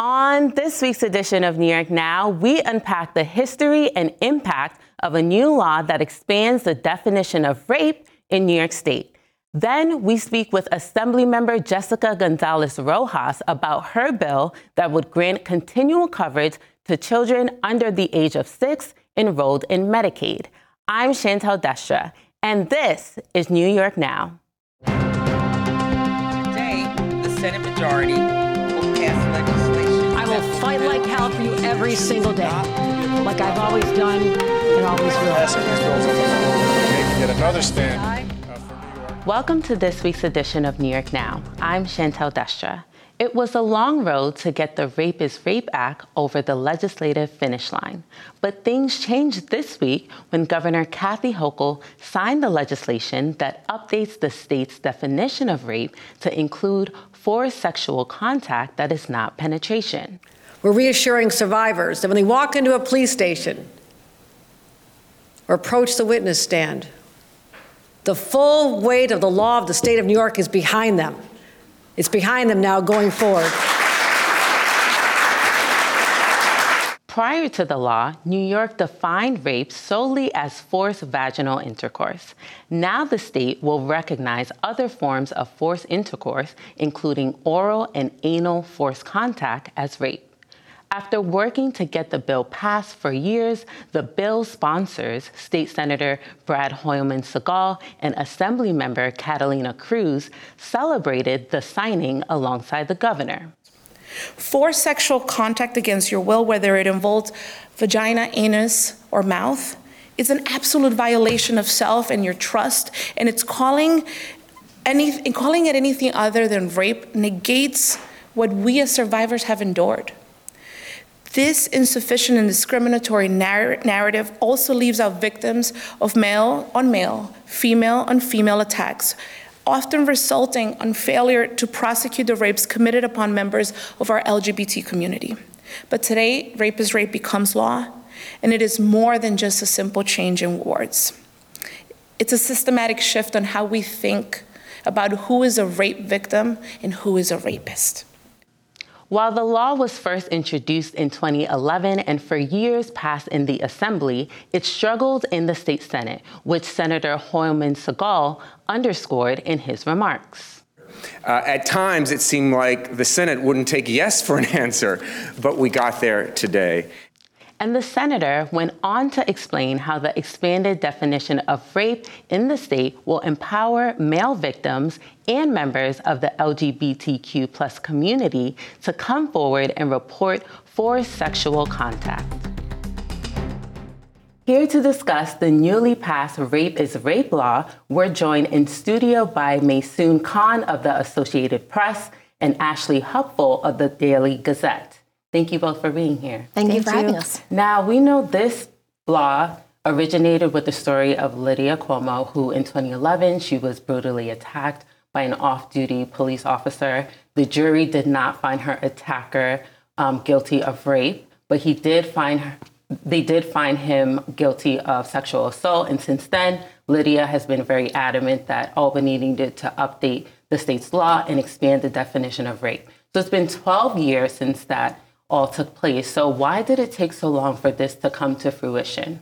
On this week's edition of New York Now, we unpack the history and impact of a new law that expands the definition of rape in New York State. Then we speak with Assemblymember Jessica Gonzalez Rojas about her bill that would grant continual coverage to children under the age of six enrolled in Medicaid. I'm Shantel Destra, and this is New York Now. Today, the Senate majority will pass legislation. I fight like hell for you every single day, like I've always done and always will. Passing these bills on the floor, making yet another stand. Uh, Welcome to this week's edition of New York Now. I'm Shantel Destra. It was a long road to get the Rape is Rape Act over the legislative finish line. But things changed this week when Governor Kathy Hochul signed the legislation that updates the state's definition of rape to include forced sexual contact that is not penetration. We're reassuring survivors that when they walk into a police station or approach the witness stand, the full weight of the law of the state of New York is behind them. It's behind them now going forward. Prior to the law, New York defined rape solely as forced vaginal intercourse. Now the state will recognize other forms of forced intercourse, including oral and anal forced contact, as rape. After working to get the bill passed for years, the bill sponsors, State Senator Brad Hoylman Sigal and Assembly Member Catalina Cruz, celebrated the signing alongside the governor. Forced sexual contact against your will, whether it involves vagina, anus, or mouth, is an absolute violation of self and your trust, and it's calling, any, calling it anything other than rape negates what we as survivors have endured. This insufficient and discriminatory narr- narrative also leaves out victims of male on male, female on female attacks, often resulting in failure to prosecute the rapes committed upon members of our LGBT community. But today, rape is rape becomes law, and it is more than just a simple change in words. It's a systematic shift on how we think about who is a rape victim and who is a rapist. While the law was first introduced in 2011 and for years passed in the Assembly, it struggled in the state Senate, which Senator Hoylman Sigal underscored in his remarks. Uh, at times, it seemed like the Senate wouldn't take yes for an answer, but we got there today. And the senator went on to explain how the expanded definition of rape in the state will empower male victims and members of the LGBTQ plus community to come forward and report for sexual contact. Here to discuss the newly passed Rape is Rape law, we're joined in studio by Maysoon Khan of the Associated Press and Ashley Hupfl of the Daily Gazette. Thank you both for being here. Thank, Thank you for you. having us. Now, we know this law originated with the story of Lydia Cuomo, who in 2011, she was brutally attacked by an off-duty police officer. The jury did not find her attacker um, guilty of rape, but he did find her, they did find him guilty of sexual assault. And since then, Lydia has been very adamant that Albany needed to update the state's law and expand the definition of rape. So it's been 12 years since that all took place. So, why did it take so long for this to come to fruition?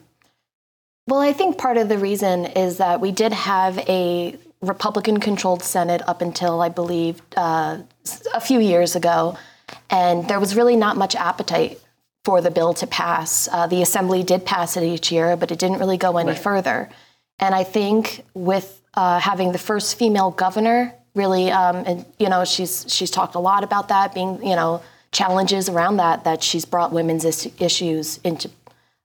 Well, I think part of the reason is that we did have a Republican controlled Senate up until, I believe, uh, a few years ago. And there was really not much appetite for the bill to pass. Uh, the Assembly did pass it each year, but it didn't really go any right. further. And I think with uh, having the first female governor, really, um, and you know, she's she's talked a lot about that being, you know, challenges around that that she's brought women's is- issues into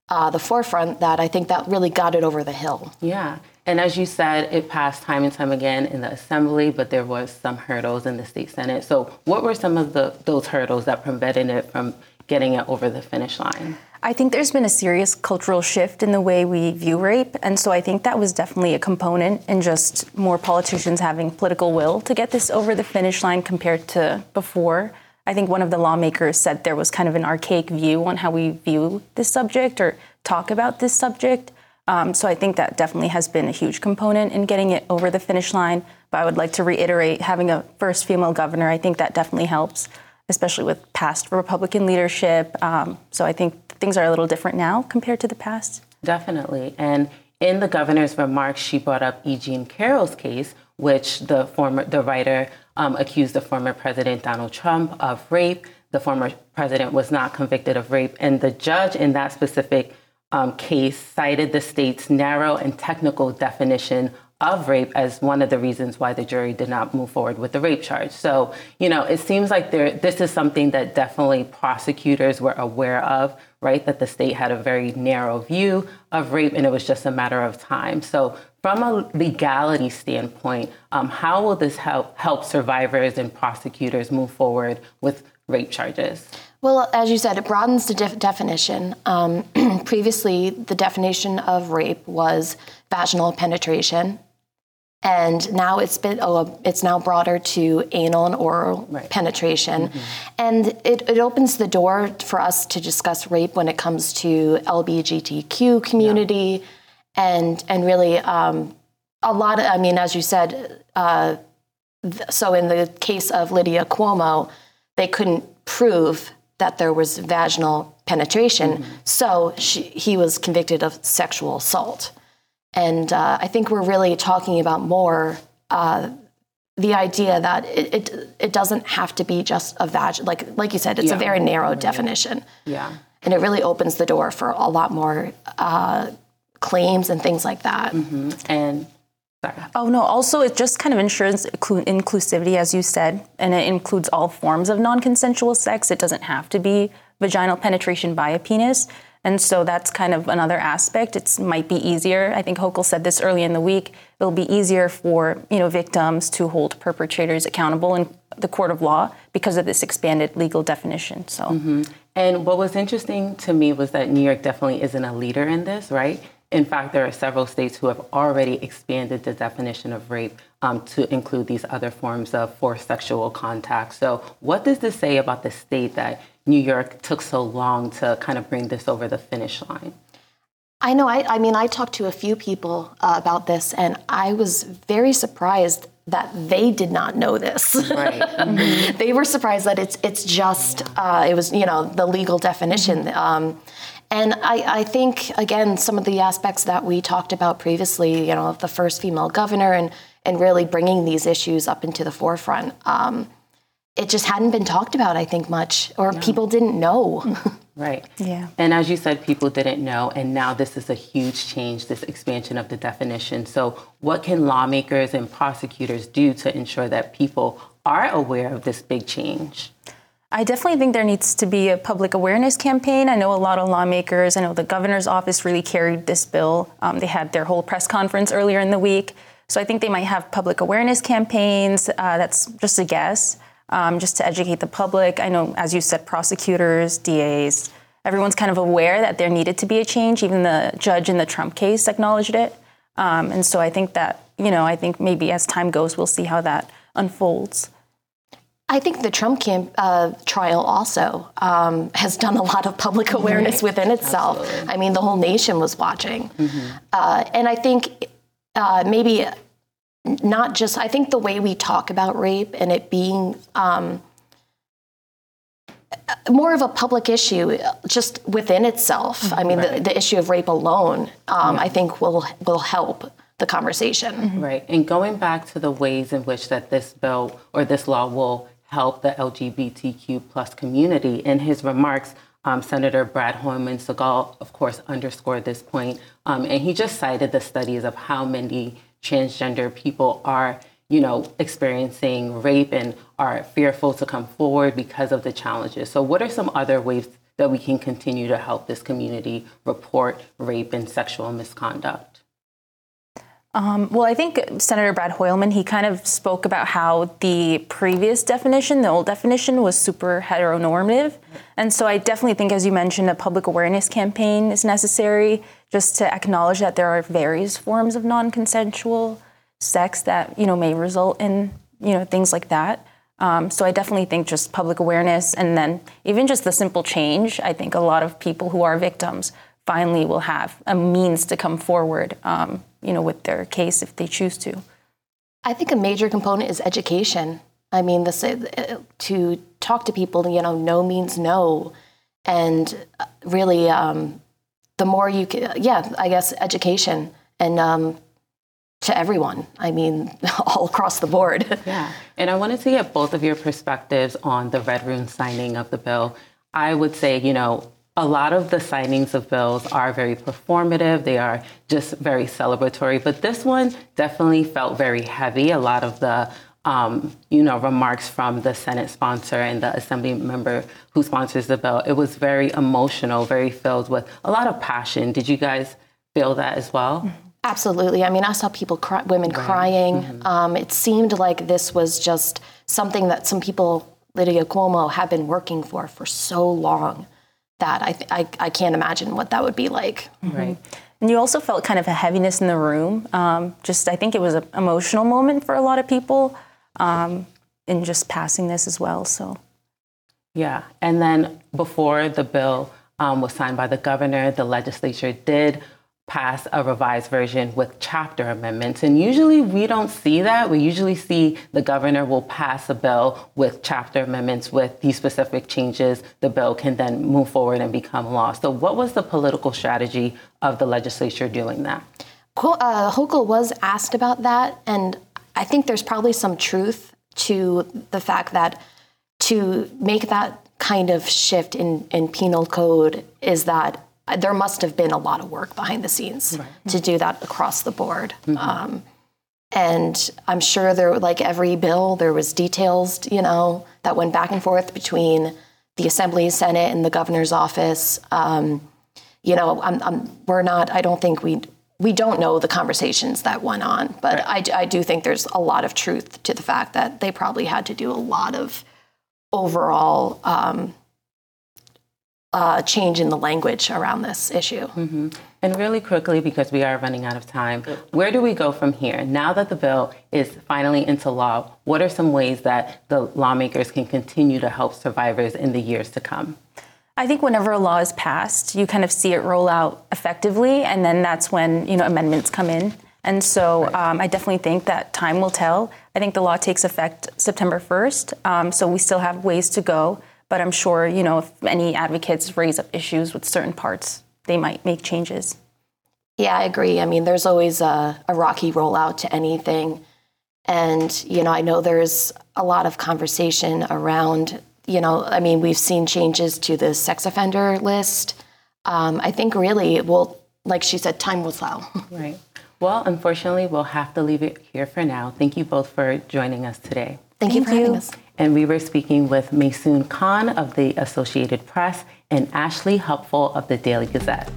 uh, the forefront that I think that really got it over the hill. Yeah. And as you said, it passed time and time again in the assembly, but there was some hurdles in the state senate. So, what were some of the those hurdles that prevented it from getting it over the finish line? I think there's been a serious cultural shift in the way we view rape, and so I think that was definitely a component in just more politicians having political will to get this over the finish line compared to before. I think one of the lawmakers said there was kind of an archaic view on how we view this subject or talk about this subject. Um, so I think that definitely has been a huge component in getting it over the finish line. But I would like to reiterate having a first female governor, I think that definitely helps. especially with past Republican leadership. Um, so I think things are a little different now compared to the past. Definitely. And in the governor's remarks, she brought up E. Jean Carroll's case, which the former the writer um, accused the former president Donald Trump of rape. The former president was not convicted of rape, and the judge in that specific um, case cited the state's narrow and technical definition of rape as one of the reasons why the jury did not move forward with the rape charge. So, you know, it seems like there this is something that definitely prosecutors were aware of, right? That the state had a very narrow view of rape and it was just a matter of time. So, from a legality standpoint, um, how will this help help survivors and prosecutors move forward with rape charges? Well, as you said, it broadens the def- definition. Um, previously, the definition of rape was vaginal penetration, and now it's been oh, it's now broader to anal and oral Right. penetration, and it, it opens the door for us to discuss rape when it comes to LGBTQ community, and and really um, a lot of I mean, as you said. Uh, th- so in the case of Lydia Cuomo, they couldn't prove that there was vaginal penetration, so she, he was convicted of sexual assault. And uh, I think we're really talking about more uh, the idea that it, it it doesn't have to be just a vag like like you said, it's a very narrow definition, Yeah. and it really opens the door for a lot more uh, claims and things like that. Mm-hmm. And sorry. Oh no! Also, it just kind of ensures inclu- inclusivity, as you said, and it includes all forms of non-consensual sex. It doesn't have to be vaginal penetration by a penis, and so that's kind of another aspect. It might be easier. I think Hochul said this early in the week. It'll be easier for you know victims to hold perpetrators accountable in the court of law because of this expanded legal definition. So. Mm-hmm. And what was interesting to me was that New York definitely isn't a leader in this, right? In fact, there are several states who have already expanded the definition of rape um, to include these other forms of forced sexual contact. So, what does this say about the state that New York took so long to kind of bring this over the finish line? I know. I, I mean, I talked to a few people uh, about this, and I was very surprised that they did not know this. Right. they were surprised that it's it's just uh, it was you know the legal definition. Um, and I, I think again some of the aspects that we talked about previously, you know, the first female governor and and really bringing these issues up into the forefront. Um, it just hadn't been talked about, I think, much, or people didn't know. Right. Yeah. And as you said, people didn't know, and now this is a huge change, this expansion of the definition. So, what can lawmakers and prosecutors do to ensure that people are aware of this big change? I definitely think there needs to be a public awareness campaign. I know a lot of lawmakers, I know the governor's office really carried this bill. Um, they had their whole press conference earlier in the week. So I think they might have public awareness campaigns. Uh, that's just a guess, um, just to educate the public. I know, as you said, prosecutors, DAs, everyone's kind of aware that there needed to be a change. Even the judge in the Trump case acknowledged it. Um, and so I think that, you know, I think maybe as time goes, we'll see how that unfolds. I think the Trump camp, uh, trial also um, has done a lot of public awareness within itself. I mean, the whole nation was watching. Uh, and I think uh, maybe not just, I think the way we talk about rape and it being um, more of a public issue just within itself. I mean, the, the issue of rape alone, um, I think will, will help the conversation. Right. And going back to the ways in which that this bill or this law will help the LGBTQ plus community, in his remarks, um, Senator Brad Hoylman Sigal, of course, underscored this point, um, and he just cited the studies of how many transgender people are, you know, experiencing rape and are fearful to come forward because of the challenges. So, what are some other ways that we can continue to help this community report rape and sexual misconduct? Um, well, I think Senator Brad Hoylman, he kind of spoke about how the previous definition, the old definition, was super heteronormative. And so I definitely think, as you mentioned, a public awareness campaign is necessary just to acknowledge that there are various forms of non-consensual sex that, you know, may result in, you know, things like that. Um, so I definitely think just public awareness and then even just the simple change, I think a lot of people who are victims finally will have a means to come forward, um, you know, with their case if they choose to. I think a major component is education. I mean, this uh, to talk to people, you know, no means no, and uh, really, um, the more you can, yeah, I guess education and um, to everyone. I mean, all across the board. Yeah, and I wanted to get both of your perspectives on the Red Room signing of the bill. I would say, you know, a lot of the signings of bills are very performative. They are just very celebratory. But this one definitely felt very heavy. A lot of the um, you know, remarks from the Senate sponsor and the Assembly member who sponsors the bill. It was very emotional, very filled with a lot of passion. Did you guys feel that as well? Absolutely. I mean, I saw people, cry, women right. crying. Mm-hmm. Um, it seemed like this was just something that some people, Lydia Cuomo, have been working for for so long that I, th- I, I, can't imagine what that would be like. Right. And you also felt kind of a heaviness in the room. Um, just, I think it was an emotional moment for a lot of people um, in just passing this as well. So, yeah. And then before the bill um, was signed by the governor, the legislature did pass a revised version with chapter amendments. And usually we don't see that. We usually see the governor will pass a bill with chapter amendments with these specific changes. The bill can then move forward and become law. So, what was the political strategy of the legislature doing that? Uh, Hochul was asked about that, and I think there's probably some truth to the fact that to make that kind of shift in, in penal code is that there must have been a lot of work behind the scenes right. to do that across the board. Mm-hmm. Um, and I'm sure there, like every bill, there was details, you know, that went back and forth between the Assembly, Senate, and the governor's office. Um, you know, I'm, I'm, we're not. I don't think we we don't know the conversations that went on, but right. I, I do think there's a lot of truth to the fact that they probably had to do a lot of overall um, uh, change in the language around this issue. Mm-hmm. And really quickly, because we are running out of time, where do we go from here? Now that the bill is finally into law, what are some ways that the lawmakers can continue to help survivors in the years to come? I think whenever a law is passed, you kind of see it roll out effectively, and then that's when you know amendments come in. And so um, I definitely think that time will tell. I think the law takes effect September 1st, um, so we still have ways to go. But I'm sure you know if any advocates raise up issues with certain parts, they might make changes. Yeah, I agree. I mean, there's always a, a rocky rollout to anything. And, you know, I know there's a lot of conversation around you know, I mean, we've seen changes to the sex offender list. Um, I think really, well, like she said, time will tell. Right. Well, unfortunately, we'll have to leave it here for now. Thank you both for joining us today. Thank, Thank you for you. having us. And we were speaking with Maysoon Khan of the Associated Press and Ashley Hupfl of the Daily Gazette.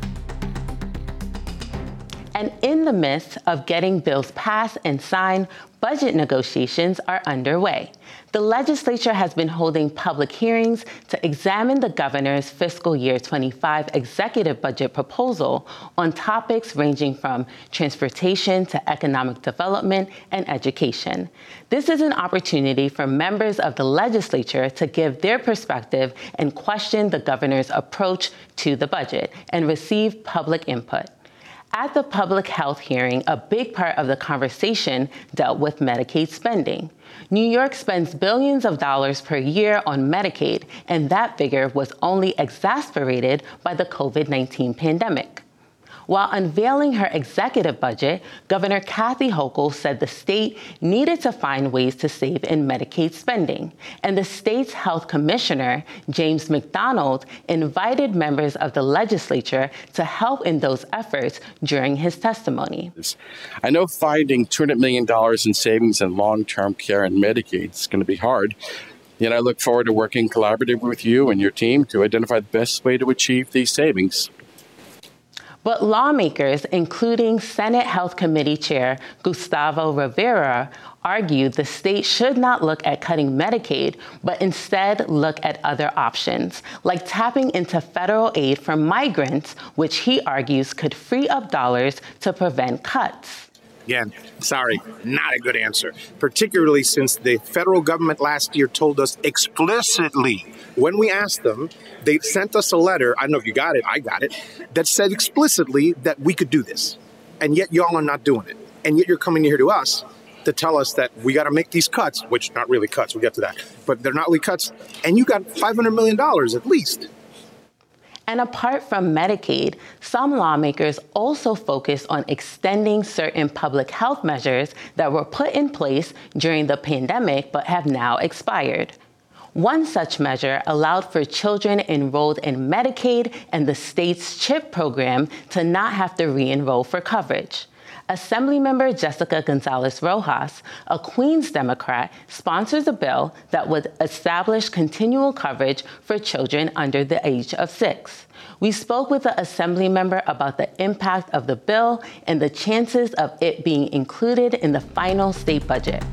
And in the midst of getting bills passed and signed, budget negotiations are underway. The legislature has been holding public hearings to examine the governor's fiscal year 25 executive budget proposal on topics ranging from transportation to economic development and education. This is an opportunity for members of the legislature to give their perspective and question the governor's approach to the budget and receive public input. At the public health hearing, a big part of the conversation dealt with Medicaid spending. New York spends billions of dollars per year on Medicaid, and that figure was only exasperated by the COVID 19 pandemic. While unveiling her executive budget, Governor Kathy Hochul said the state needed to find ways to save in Medicaid spending. And the state's health commissioner, James McDonald, invited members of the legislature to help in those efforts during his testimony. I know finding $200 million in savings in long term care and Medicaid is going to be hard. Yet I look forward to working collaboratively with you and your team to identify the best way to achieve these savings. But lawmakers, including Senate Health Committee Chair Gustavo Rivera, argued the state should not look at cutting Medicaid, but instead look at other options, like tapping into federal aid for migrants, which he argues could free up dollars to prevent cuts. Again, sorry, not a good answer, particularly since the federal government last year told us explicitly when we asked them, they sent us a letter. I don't know if you got it, I got it, that said explicitly that we could do this. And yet, y'all are not doing it. And yet, you're coming here to us to tell us that we got to make these cuts, which not really cuts, we'll get to that, but they're not really cuts, and you got $500 million at least. And apart from Medicaid, some lawmakers also focus on extending certain public health measures that were put in place during the pandemic but have now expired. One such measure allowed for children enrolled in Medicaid and the state's CHIP program to not have to re enroll for coverage. Assemblymember Jessica Gonzalez Rojas, a Queens Democrat, sponsors a bill that would establish continual coverage for children under the age of six. We spoke with the Assembly member about the impact of the bill and the chances of it being included in the final state budget.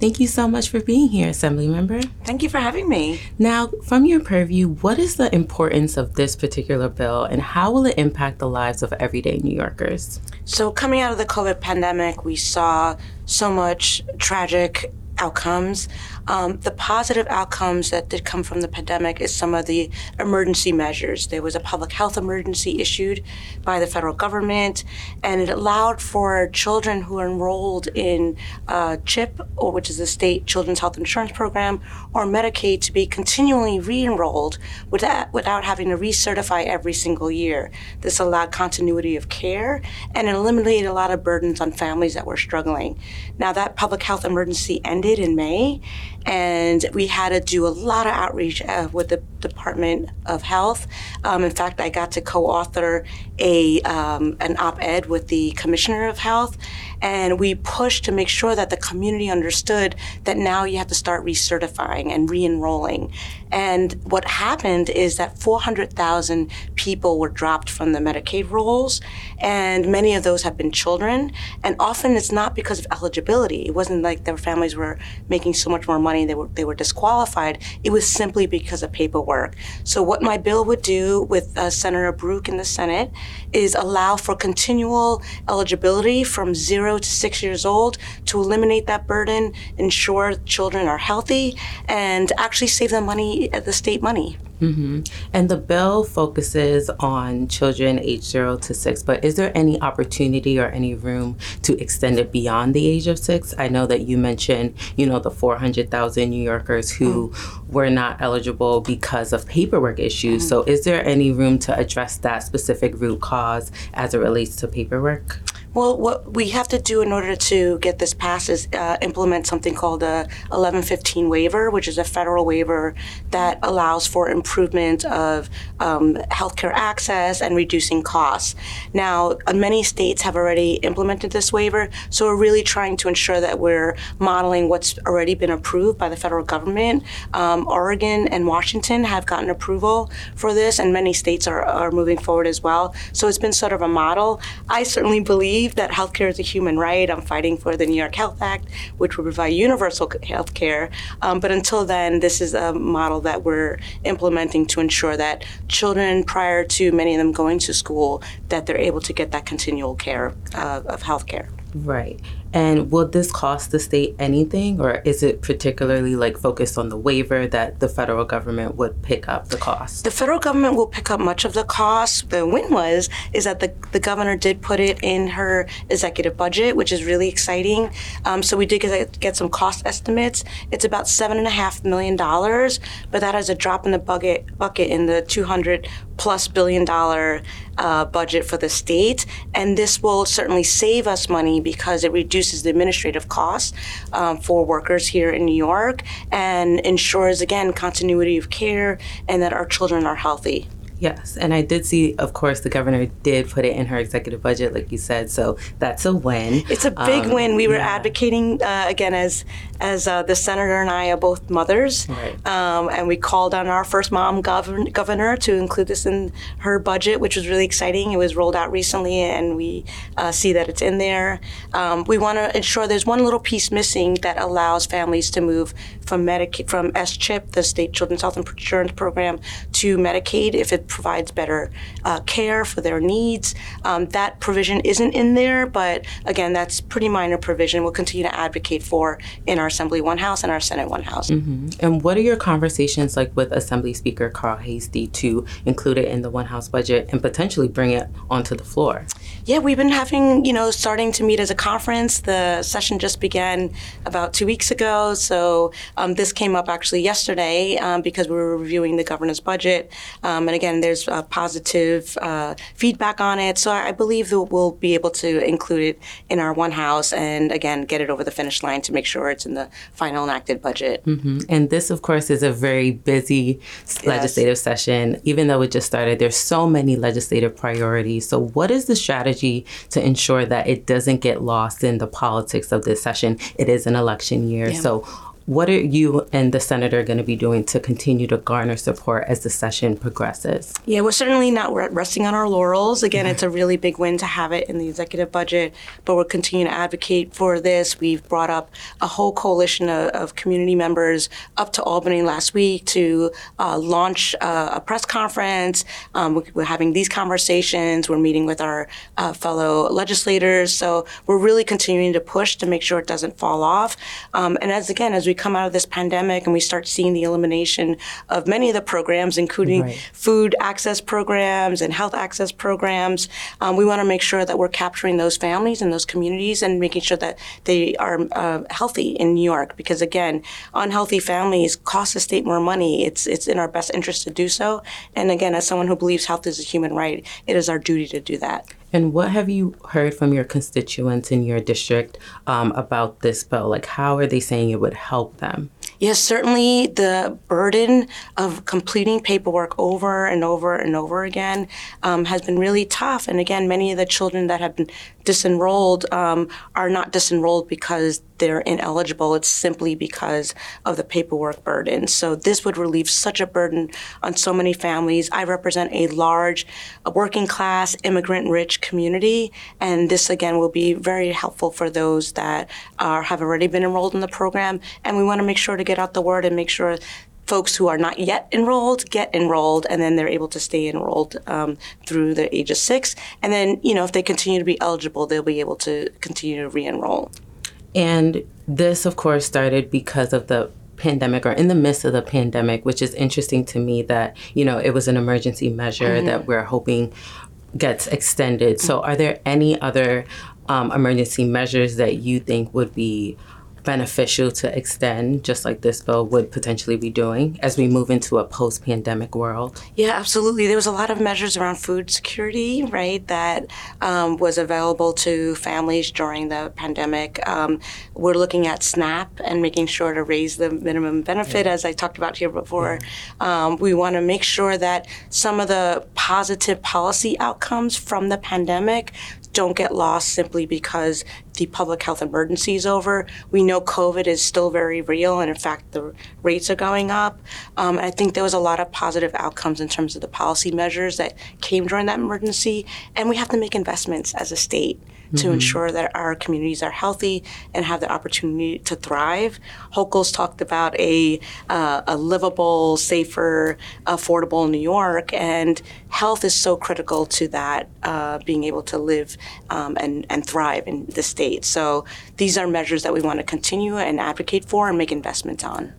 Thank you so much for being here, Assembly Member. Thank you for having me. Now, from your purview, what is the importance of this particular bill and how will it impact the lives of everyday New Yorkers? So, coming out of the COVID pandemic, we saw so much tragic outcomes. Um, the positive outcomes that did come from the pandemic is some of the emergency measures. There was a public health emergency issued by the federal government, and it allowed for children who are enrolled in uh, CHIP, or which is the state children's health insurance program, or Medicaid, to be continually re-enrolled without, without having to recertify every single year. This allowed continuity of care and it eliminated a lot of burdens on families that were struggling. Now that public health emergency ended in May, and we had to do a lot of outreach uh, with the Department of Health. Um, in fact, I got to co-author a um, an op-ed with the Commissioner of Health, and we pushed to make sure that the community understood that now you have to start recertifying and re-enrolling. And what happened is that 400,000 people were dropped from the Medicaid rolls, and many of those have been children. And often it's not because of eligibility. It wasn't like their families were making so much more money they were they were disqualified. It was simply because of paperwork. So what my bill would do with uh, Senator Brouk in the Senate is allow for continual eligibility from zero to six years old to eliminate that burden, ensure children are healthy, and actually save them money, uh, the state money. Mm-hmm. And the bill focuses on children age zero to six, but is there any opportunity or any room to extend it beyond the age of six? I know that you mentioned, you know, the 400,000 New Yorkers who mm. were not eligible because of paperwork issues. Mm. So is there any room to address that specific root cause as it relates to paperwork? Well, what we have to do in order to get this passed is uh, implement something called a 1115 waiver, which is a federal waiver that allows for improvement of um, healthcare access and reducing costs. Now, uh, many states have already implemented this waiver, so we're really trying to ensure that we're modeling what's already been approved by the federal government. Um, Oregon and Washington have gotten approval for this, and many states are, are moving forward as well. So it's been sort of a model. I certainly believe believe that healthcare is a human right. I'm fighting for the New York Health Act, which will provide universal health care. Um, but until then, this is a model that we're implementing to ensure that children, prior to many of them going to school, that they're able to get that continual care uh, of health care. Right. And will this cost the state anything, or is it particularly like focused on the waiver that the federal government would pick up the cost? The federal government will pick up much of the cost. The win was is that the, the governor did put it in her executive budget, which is really exciting. Um, so we did get, get some cost estimates. It's about seven and a half million dollars, but that is a drop in the bucket bucket in the 200 plus billion dollar uh, budget for the state. And this will certainly save us money because it reduces the administrative costs um, for workers here in New York and ensures, again, continuity of care and that our children are healthy. Yes, and I did see, of course, the governor did put it in her executive budget, like you said. So that's a win. It's a big um, win. We were yeah. advocating uh, again as as uh, the senator and I are both mothers, right. um, and we called on our first mom govern- governor to include this in her budget, which was really exciting. It was rolled out recently, and we uh, see that it's in there. Um, we want to ensure there's one little piece missing that allows families to move from Medicaid from SCHIP, the state children's health insurance program, to Medicaid if it provides better uh, care for their needs. Um, that provision isn't in there, but again, that's pretty minor provision. We'll continue to advocate for in our Assembly One House and our Senate One House. And what are your conversations like with Assembly Speaker Carl Heastie to include it in the One House budget and potentially bring it onto the floor? Yeah, we've been having, you know, starting to meet as a conference. The session just began about two weeks ago. So um, this came up actually yesterday um, because we were reviewing the governor's budget. Um, and again, there's uh, positive uh, feedback on it. So I I believe that we'll be able to include it in our one house and again, get it over the finish line to make sure it's in the final enacted budget. hmm And this, of course, is a very busy s- legislative session. Even though it just started, there's so many legislative priorities. So, what is the strategy to ensure that it doesn't get lost in the politics of this session? It is an election year. Yeah. So, what are you and the senator going to be doing to continue to garner support as the session progresses? Yeah, we're certainly not resting on our laurels. Again, it's a really big win to have it in the executive budget, but we're continuing to advocate for this. We've brought up a whole coalition of, of community members up to Albany last week to uh, launch uh, a press conference. Um, we- we're having these conversations. We're meeting with our uh, fellow legislators. So we're really continuing to push to make sure it doesn't fall off. Um, and as again, as we come out of this pandemic and we start seeing the elimination of many of the programs, including Right. food access programs and health access programs. Um, we want to make sure that we're capturing those families and those communities and making sure that they are uh, healthy in New York. Because again, unhealthy families cost the state more money. It's it's in our best interest to do so. And again, as someone who believes health is a human right, it is our duty to do that. And what have you heard from your constituents in your district um, about this bill? Like, how are they saying it would help them? Yes, certainly the burden of completing paperwork over and over and over again um, has been really tough. And again, many of the children that have been disenrolled um, are not disenrolled because they're ineligible. It's simply because of the paperwork burden. So this would relieve such a burden on so many families. I represent a large, working class, immigrant rich community, and this again will be very helpful for those that are, have already been enrolled in the program. And we want to make sure to get out the word and make sure folks who are not yet enrolled get enrolled and then they're able to stay enrolled um, through the age of six and then you know if they continue to be eligible they'll be able to continue to re-enroll And this, of course, started because of the pandemic or in the midst of the pandemic, which is interesting to me that, you know, it was an emergency measure Mhm. that we're hoping gets extended. So, are there any other um, emergency measures that you think would be beneficial to extend, just like this bill would potentially be doing as we move into a post pandemic world? Yeah, absolutely. There was a lot of measures around food security, right, that um, was available to families during the pandemic. Um, we're looking at SNAP and making sure to raise the minimum benefit, as I talked about here before. Um, we want to make sure that some of the positive policy outcomes from the pandemic don't get lost simply because the public health emergency is over. We know COVID is still very real, and in fact, the rates are going up. Um, I think there was a lot of positive outcomes in terms of the policy measures that came during that emergency, and we have to make investments as a state to Mhm. ensure that our communities are healthy and have the opportunity to thrive. Hochul's talked about a, uh, a livable, safer, affordable New York, and health is so critical to that, uh, being able to live um, and, and thrive in the state. So these are measures that we want to continue and advocate for and make investments on.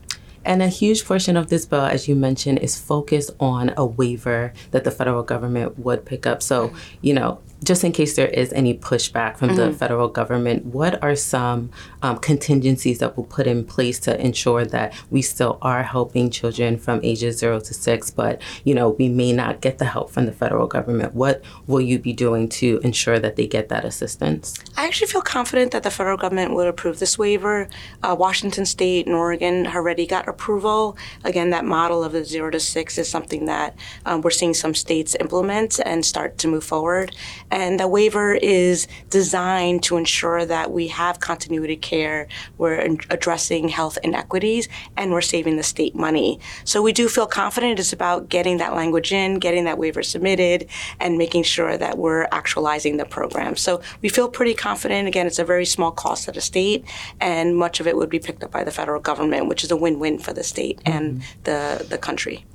And a huge portion of this bill, as you mentioned, is focused on a waiver that the federal government would pick up. So, you know, just in case there is any pushback from the Mhm. federal government, what are some um, contingencies that we'll put in place to ensure that we still are helping children from ages zero to six, but, you know, we may not get the help from the federal government? What will you be doing to ensure that they get that assistance? I actually feel confident that the federal government will approve this waiver. Uh, Washington State and Oregon already got approval. Again, that model of the zero to six is something that um, we're seeing some states implement and start to move forward. And the waiver is designed to ensure that we have continuity care, we're in- addressing health inequities, and we're saving the state money. So we do feel confident it's about getting that language in, getting that waiver submitted, and making sure that we're actualizing the program. So we feel pretty confident. Again, it's a very small cost to the state, and much of it would be picked up by the federal government, which is a win-win for the state and mm-hmm. the, the country.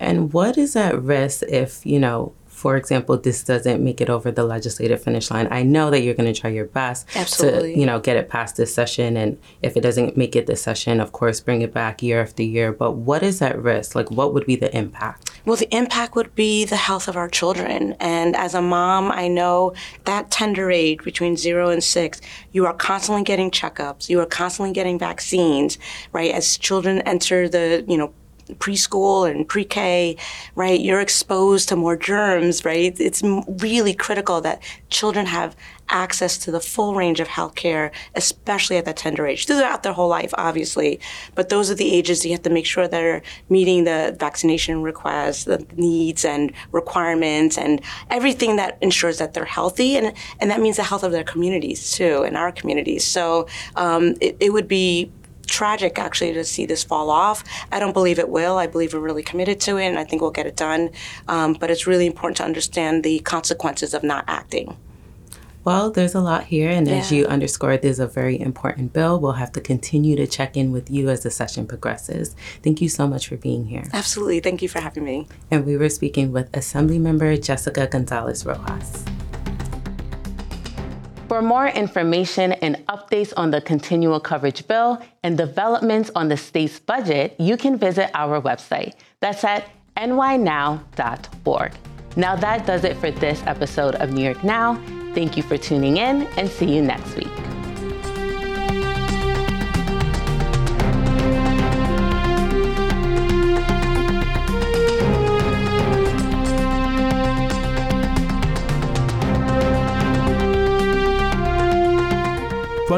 And what is at risk if, you know, for example, this doesn't make it over the legislative finish line? I know that you're going to try your best Absolutely. to, you know, get it past this session. And if it doesn't make it this session, of course, bring it back year after year. But what is at risk? Like, what would be the impact? Well, the impact would be the health of our children. And as a mom, I know that tender age between zero and six, you are constantly getting checkups, you are constantly getting vaccines, right? As children enter the, you know, preschool and pre-K, right? You're exposed to more germs, right? It's really critical that children have access to the full range of healthcare, especially at that tender age, throughout their whole life, obviously. But those are the ages you have to make sure they're meeting the vaccination requests, the needs and requirements, and everything that ensures that they're healthy, and and that means the health of their communities too, and our communities. So um, it, it would be tragic actually to see this fall off. I don't believe it will. I believe we're really committed to it, and I think we'll get it done. Um, but it's really important to understand the consequences of not acting. Well, there's a lot here, and as Yeah. you underscored, there's a very important bill. We'll have to continue to check in with you as the session progresses. Thank you so much for being here. Absolutely. Thank you for having me. And we were speaking with Assemblymember Jessica Gonzalez Rojas. For more information and updates on the continual coverage bill and developments on the state's budget, you can visit our website. That's at nynow.org. Now, that does it for this episode of New York Now. Thank you for tuning in and see you next week.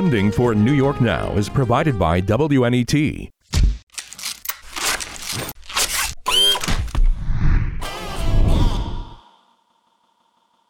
Funding for New York Now is provided by WNET